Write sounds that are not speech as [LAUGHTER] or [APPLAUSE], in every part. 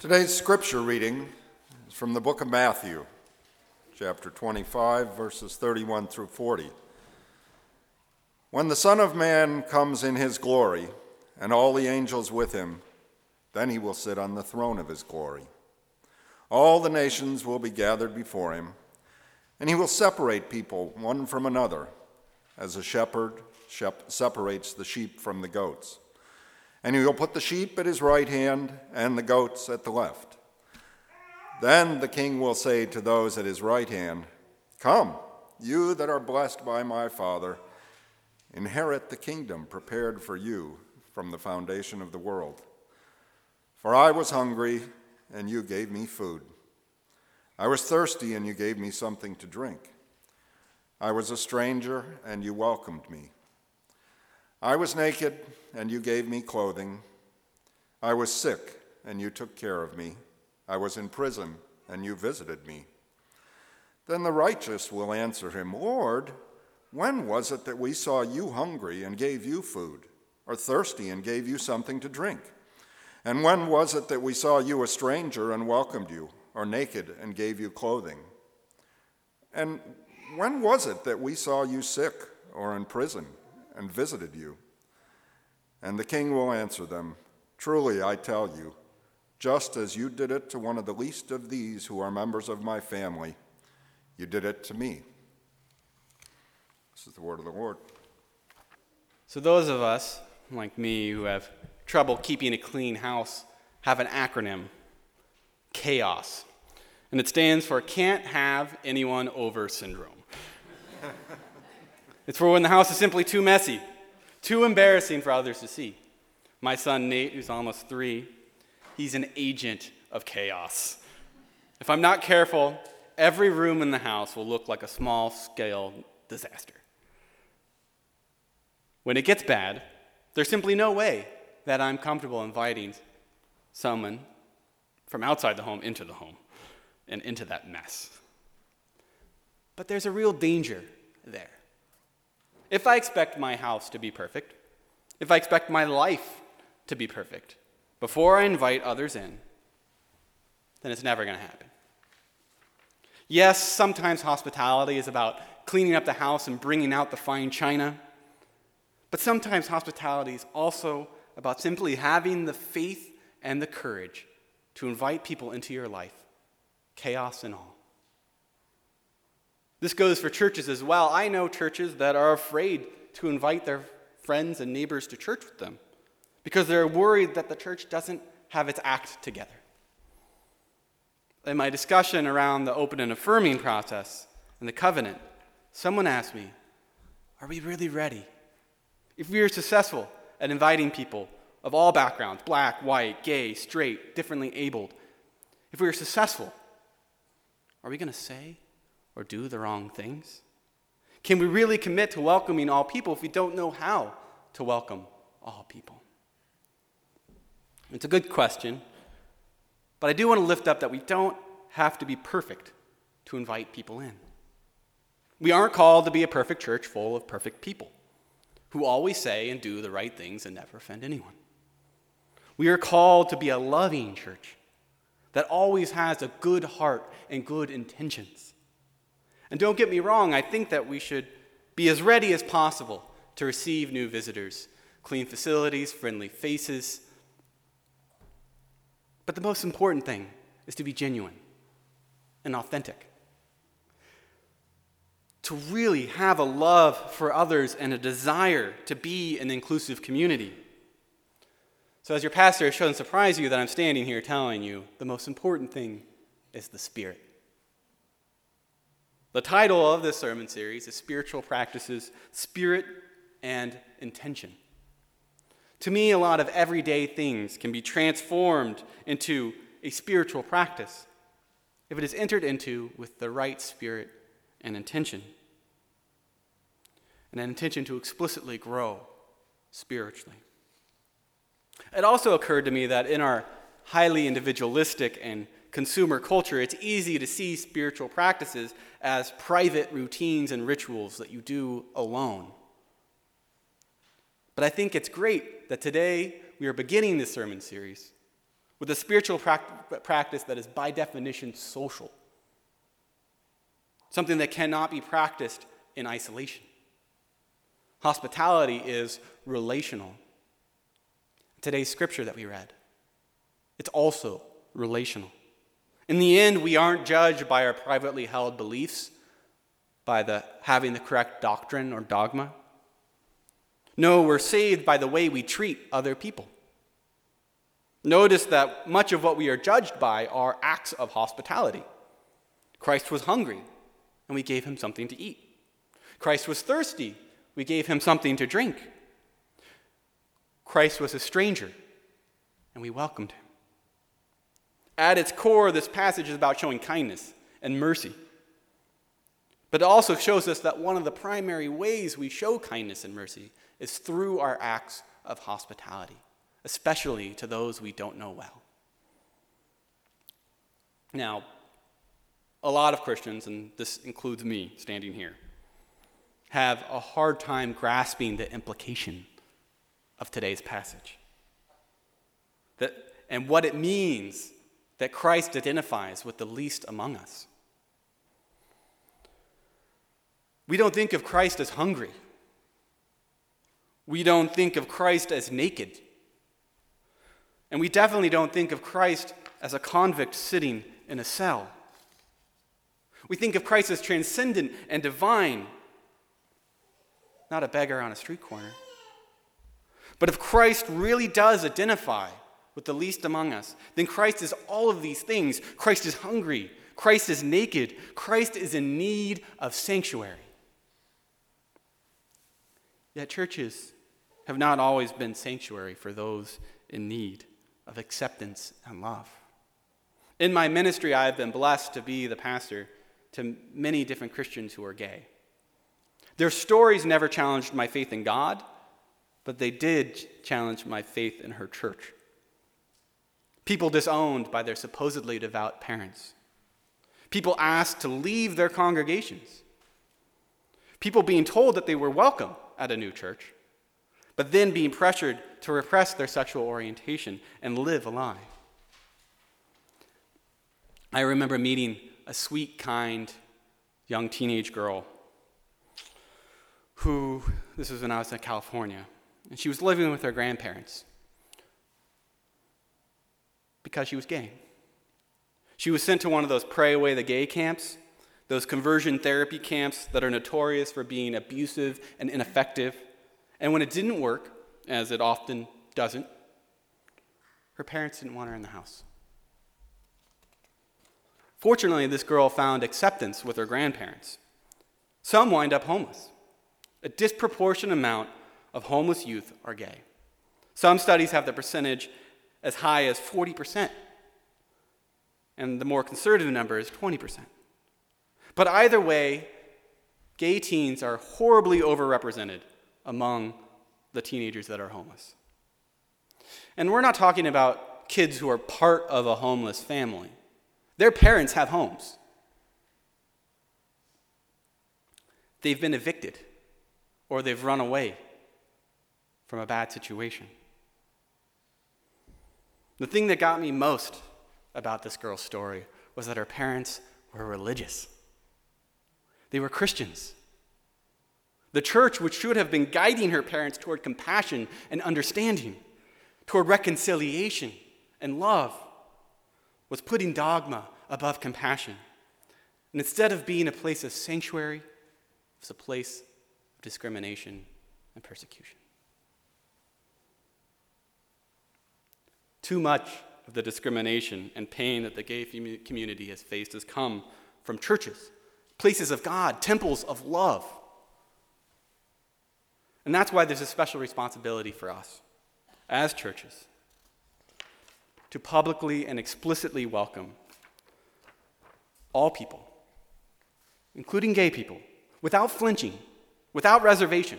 Today's scripture reading is from the book of Matthew, chapter 25, verses 31 through 40. When the Son of Man comes in his glory, and all the angels with him, then he will sit on the throne of his glory. All the nations will be gathered before him, and he will separate people one from another, as a shepherd separates the sheep from the goats. And he will put the sheep at his right hand and the goats at the left. Then the king will say to those at his right hand, Come, you that are blessed by my Father, inherit the kingdom prepared for you from the foundation of the world. For I was hungry, and you gave me food. I was thirsty, and you gave me something to drink. I was a stranger, and you welcomed me. I was naked, and you gave me clothing. I was sick, and you took care of me. I was in prison, and you visited me. Then the righteous will answer him, Lord, when was it that we saw you hungry and gave you food, or thirsty and gave you something to drink? And when was it that we saw you a stranger and welcomed you, or naked and gave you clothing? And when was it that we saw you sick or in prison? And visited you? And the king will answer them Truly, I tell you, just as you did it to one of the least of these who are members of my family, you did it to me. This is the word of the Lord. So, those of us, like me, who have trouble keeping a clean house, have an acronym CHAOS. And it stands for Can't Have Anyone Over Syndrome. [LAUGHS] It's for when the house is simply too messy, too embarrassing for others to see. My son Nate, who's almost three, he's an agent of chaos. If I'm not careful, every room in the house will look like a small scale disaster. When it gets bad, there's simply no way that I'm comfortable inviting someone from outside the home into the home and into that mess. But there's a real danger there. If I expect my house to be perfect, if I expect my life to be perfect before I invite others in, then it's never going to happen. Yes, sometimes hospitality is about cleaning up the house and bringing out the fine china, but sometimes hospitality is also about simply having the faith and the courage to invite people into your life, chaos and all. This goes for churches as well. I know churches that are afraid to invite their friends and neighbors to church with them because they're worried that the church doesn't have its act together. In my discussion around the open and affirming process and the covenant, someone asked me, Are we really ready? If we are successful at inviting people of all backgrounds black, white, gay, straight, differently abled if we are successful, are we going to say or do the wrong things? Can we really commit to welcoming all people if we don't know how to welcome all people? It's a good question, but I do want to lift up that we don't have to be perfect to invite people in. We aren't called to be a perfect church full of perfect people who always say and do the right things and never offend anyone. We are called to be a loving church that always has a good heart and good intentions. And don't get me wrong, I think that we should be as ready as possible to receive new visitors, clean facilities, friendly faces. But the most important thing is to be genuine and authentic. To really have a love for others and a desire to be an inclusive community. So, as your pastor, it shouldn't surprise you that I'm standing here telling you the most important thing is the Spirit. The title of this sermon series is Spiritual Practices Spirit and Intention. To me, a lot of everyday things can be transformed into a spiritual practice if it is entered into with the right spirit and intention. And an intention to explicitly grow spiritually. It also occurred to me that in our highly individualistic and consumer culture, it's easy to see spiritual practices as private routines and rituals that you do alone. But I think it's great that today we are beginning this sermon series with a spiritual prac- practice that is by definition social, something that cannot be practiced in isolation. Hospitality is relational. Today's scripture that we read, it's also relational. In the end, we aren't judged by our privately held beliefs, by the having the correct doctrine or dogma. No, we're saved by the way we treat other people. Notice that much of what we are judged by are acts of hospitality. Christ was hungry, and we gave him something to eat. Christ was thirsty, we gave him something to drink. Christ was a stranger, and we welcomed him. At its core, this passage is about showing kindness and mercy. But it also shows us that one of the primary ways we show kindness and mercy is through our acts of hospitality, especially to those we don't know well. Now, a lot of Christians, and this includes me standing here, have a hard time grasping the implication of today's passage. That, and what it means that Christ identifies with the least among us. We don't think of Christ as hungry. We don't think of Christ as naked. And we definitely don't think of Christ as a convict sitting in a cell. We think of Christ as transcendent and divine, not a beggar on a street corner. But if Christ really does identify with the least among us, then Christ is all of these things. Christ is hungry. Christ is naked. Christ is in need of sanctuary. Yet churches have not always been sanctuary for those in need of acceptance and love. In my ministry, I have been blessed to be the pastor to many different Christians who are gay. Their stories never challenged my faith in God, but they did challenge my faith in her church. People disowned by their supposedly devout parents. People asked to leave their congregations. People being told that they were welcome at a new church, but then being pressured to repress their sexual orientation and live a lie. I remember meeting a sweet, kind young teenage girl who, this was when I was in California, and she was living with her grandparents because she was gay. She was sent to one of those pray away the gay camps, those conversion therapy camps that are notorious for being abusive and ineffective. And when it didn't work, as it often doesn't, her parents didn't want her in the house. Fortunately, this girl found acceptance with her grandparents. Some wind up homeless. A disproportionate amount of homeless youth are gay. Some studies have the percentage as high as 40%, and the more conservative number is 20%. But either way, gay teens are horribly overrepresented among the teenagers that are homeless. And we're not talking about kids who are part of a homeless family, their parents have homes. They've been evicted or they've run away from a bad situation. The thing that got me most about this girl's story was that her parents were religious. They were Christians. The church, which should have been guiding her parents toward compassion and understanding, toward reconciliation and love, was putting dogma above compassion. And instead of being a place of sanctuary, it was a place of discrimination and persecution. Too much of the discrimination and pain that the gay community has faced has come from churches, places of God, temples of love. And that's why there's a special responsibility for us as churches to publicly and explicitly welcome all people, including gay people, without flinching, without reservation,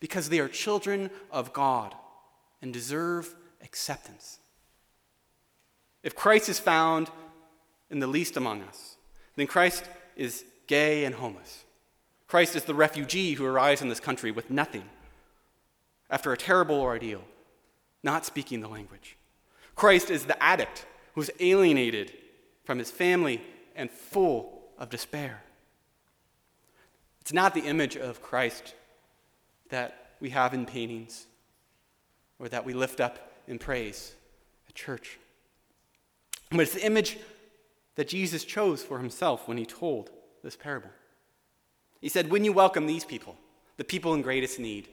because they are children of God and deserve acceptance. If Christ is found in the least among us, then Christ is gay and homeless. Christ is the refugee who arrives in this country with nothing after a terrible ordeal, not speaking the language. Christ is the addict who's alienated from his family and full of despair. It's not the image of Christ that we have in paintings or that we lift up in praise at church. But it's the image that Jesus chose for himself when he told this parable. He said, When you welcome these people, the people in greatest need,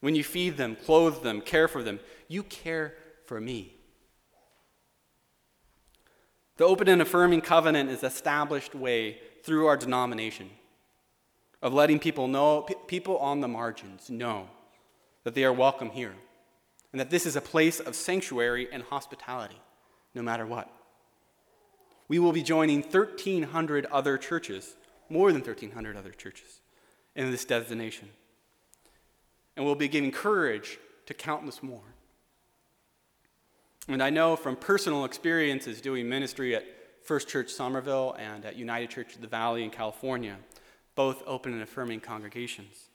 when you feed them, clothe them, care for them, you care for me. The open and affirming covenant is established way through our denomination of letting people know, people on the margins know that they are welcome here and that this is a place of sanctuary and hospitality, no matter what. We will be joining 1,300 other churches, more than 1,300 other churches, in this designation. And we'll be giving courage to countless more. And I know from personal experiences doing ministry at First Church Somerville and at United Church of the Valley in California, both open and affirming congregations,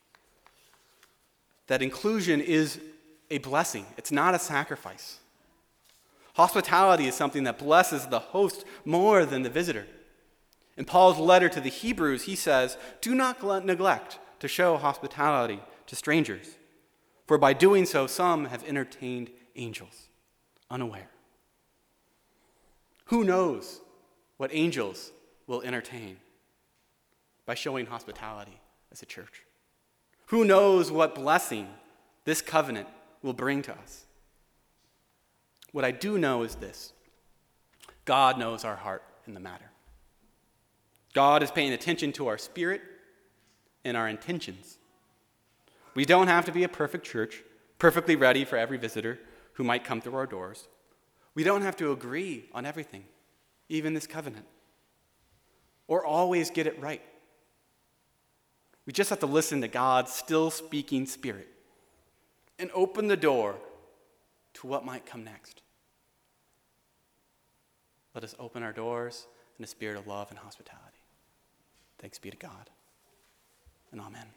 that inclusion is a blessing, it's not a sacrifice. Hospitality is something that blesses the host more than the visitor. In Paul's letter to the Hebrews, he says, Do not neglect to show hospitality to strangers, for by doing so, some have entertained angels unaware. Who knows what angels will entertain by showing hospitality as a church? Who knows what blessing this covenant will bring to us? What I do know is this God knows our heart in the matter. God is paying attention to our spirit and our intentions. We don't have to be a perfect church, perfectly ready for every visitor who might come through our doors. We don't have to agree on everything, even this covenant, or always get it right. We just have to listen to God's still speaking spirit and open the door to what might come next. Let us open our doors in a spirit of love and hospitality. Thanks be to God. And amen.